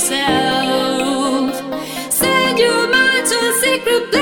yourself. Send your mind to a secret place.